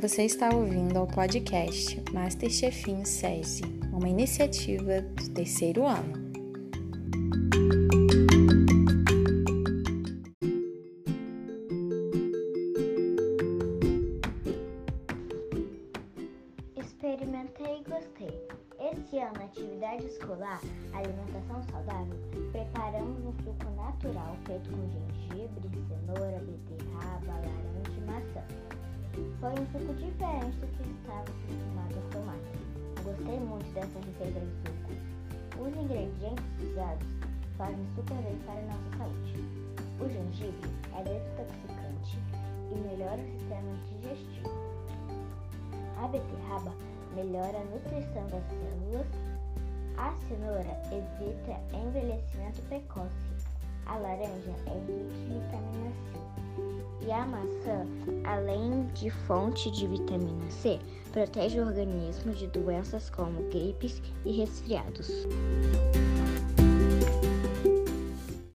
Você está ouvindo ao podcast Masterchefinho SESI, uma iniciativa do terceiro ano. Experimentei e gostei. Este ano, na atividade escolar Alimentação Saudável, preparamos um suco natural feito com gengibre, cenoura, beterraba. Foi um suco diferente do que estava acostumado a tomar. Gostei muito dessa receita de suco. Os ingredientes usados fazem super bem para a nossa saúde. O gengibre é detoxicante e melhora o sistema digestivo. A beterraba melhora a nutrição das células. A cenoura evita envelhecimento precoce. A laranja é rica a maçã, além de fonte de vitamina C, protege o organismo de doenças como gripes e resfriados.